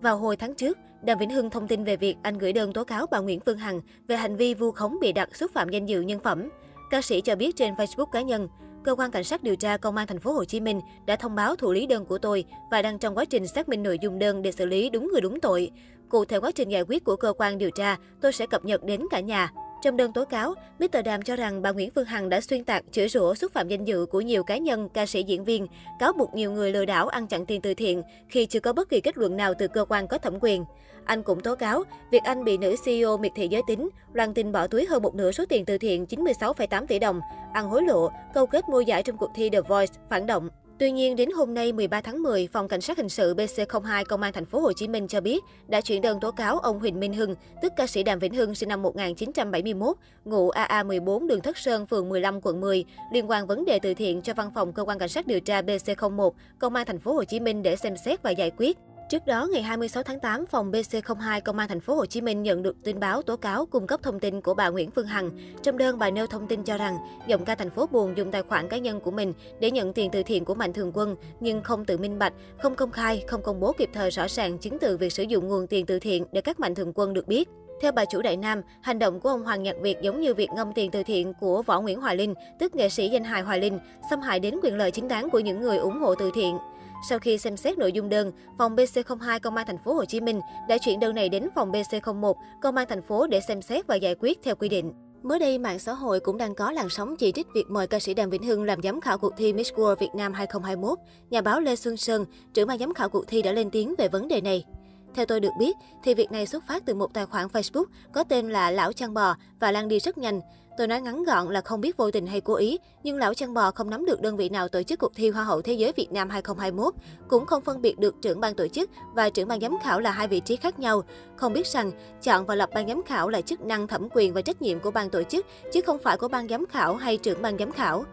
Vào hồi tháng trước, Đàm Vĩnh Hưng thông tin về việc anh gửi đơn tố cáo bà Nguyễn Phương Hằng về hành vi vu khống bị đặt xúc phạm danh dự nhân phẩm. Ca sĩ cho biết trên Facebook cá nhân, cơ quan cảnh sát điều tra công an thành phố Hồ Chí Minh đã thông báo thụ lý đơn của tôi và đang trong quá trình xác minh nội dung đơn để xử lý đúng người đúng tội. Cụ thể quá trình giải quyết của cơ quan điều tra, tôi sẽ cập nhật đến cả nhà. Trong đơn tố cáo, Mr. Đàm cho rằng bà Nguyễn Phương Hằng đã xuyên tạc, chửi rủa, xúc phạm danh dự của nhiều cá nhân, ca sĩ diễn viên, cáo buộc nhiều người lừa đảo ăn chặn tiền từ thiện khi chưa có bất kỳ kết luận nào từ cơ quan có thẩm quyền. Anh cũng tố cáo việc anh bị nữ CEO miệt thị giới tính, loan tin bỏ túi hơn một nửa số tiền từ thiện 96,8 tỷ đồng, ăn hối lộ, câu kết mua giải trong cuộc thi The Voice, phản động. Tuy nhiên, đến hôm nay 13 tháng 10, Phòng Cảnh sát Hình sự BC02 Công an thành phố Hồ Chí Minh cho biết đã chuyển đơn tố cáo ông Huỳnh Minh Hưng, tức ca sĩ Đàm Vĩnh Hưng sinh năm 1971, ngụ AA14 đường Thất Sơn, phường 15, quận 10, liên quan vấn đề từ thiện cho văn phòng cơ quan cảnh sát điều tra BC01 Công an thành phố Hồ Chí Minh để xem xét và giải quyết. Trước đó, ngày 26 tháng 8, phòng BC02 Công an thành phố Hồ Chí Minh nhận được tin báo tố cáo cung cấp thông tin của bà Nguyễn Phương Hằng. Trong đơn, bà nêu thông tin cho rằng giọng ca thành phố buồn dùng tài khoản cá nhân của mình để nhận tiền từ thiện của Mạnh Thường Quân, nhưng không tự minh bạch, không công khai, không công bố kịp thời rõ ràng chứng từ việc sử dụng nguồn tiền từ thiện để các Mạnh Thường Quân được biết. Theo bà chủ Đại Nam, hành động của ông Hoàng Nhật Việt giống như việc ngâm tiền từ thiện của Võ Nguyễn Hoài Linh, tức nghệ sĩ danh hài Hoài Linh, xâm hại đến quyền lợi chính đáng của những người ủng hộ từ thiện. Sau khi xem xét nội dung đơn, phòng BC02 Công an thành phố Hồ Chí Minh đã chuyển đơn này đến phòng BC01 Công an thành phố để xem xét và giải quyết theo quy định. Mới đây, mạng xã hội cũng đang có làn sóng chỉ trích việc mời ca sĩ Đàm Vĩnh Hưng làm giám khảo cuộc thi Miss World Việt Nam 2021. Nhà báo Lê Xuân Sơn, trưởng ban giám khảo cuộc thi đã lên tiếng về vấn đề này. Theo tôi được biết, thì việc này xuất phát từ một tài khoản Facebook có tên là Lão Chăn Bò và lan đi rất nhanh. Tôi nói ngắn gọn là không biết vô tình hay cố ý, nhưng Lão Chăn Bò không nắm được đơn vị nào tổ chức cuộc thi Hoa hậu Thế giới Việt Nam 2021, cũng không phân biệt được trưởng ban tổ chức và trưởng ban giám khảo là hai vị trí khác nhau. Không biết rằng, chọn và lập ban giám khảo là chức năng thẩm quyền và trách nhiệm của ban tổ chức, chứ không phải của ban giám khảo hay trưởng ban giám khảo.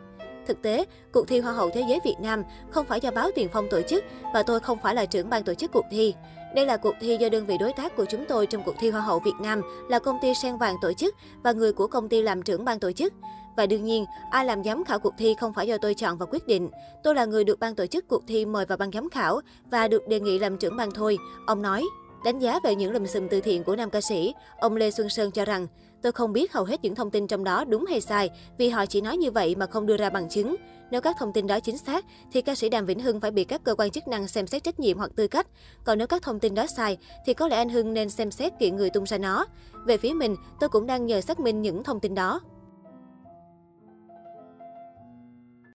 Thực tế, cuộc thi Hoa hậu Thế giới Việt Nam không phải do báo Tiền Phong tổ chức và tôi không phải là trưởng ban tổ chức cuộc thi. Đây là cuộc thi do đơn vị đối tác của chúng tôi trong cuộc thi Hoa hậu Việt Nam là công ty Sen Vàng tổ chức và người của công ty làm trưởng ban tổ chức. Và đương nhiên, ai làm giám khảo cuộc thi không phải do tôi chọn và quyết định. Tôi là người được ban tổ chức cuộc thi mời vào ban giám khảo và được đề nghị làm trưởng ban thôi, ông nói. Đánh giá về những lùm xùm từ thiện của nam ca sĩ, ông Lê Xuân Sơn cho rằng, tôi không biết hầu hết những thông tin trong đó đúng hay sai vì họ chỉ nói như vậy mà không đưa ra bằng chứng. Nếu các thông tin đó chính xác, thì ca sĩ Đàm Vĩnh Hưng phải bị các cơ quan chức năng xem xét trách nhiệm hoặc tư cách. Còn nếu các thông tin đó sai, thì có lẽ anh Hưng nên xem xét kiện người tung ra nó. Về phía mình, tôi cũng đang nhờ xác minh những thông tin đó.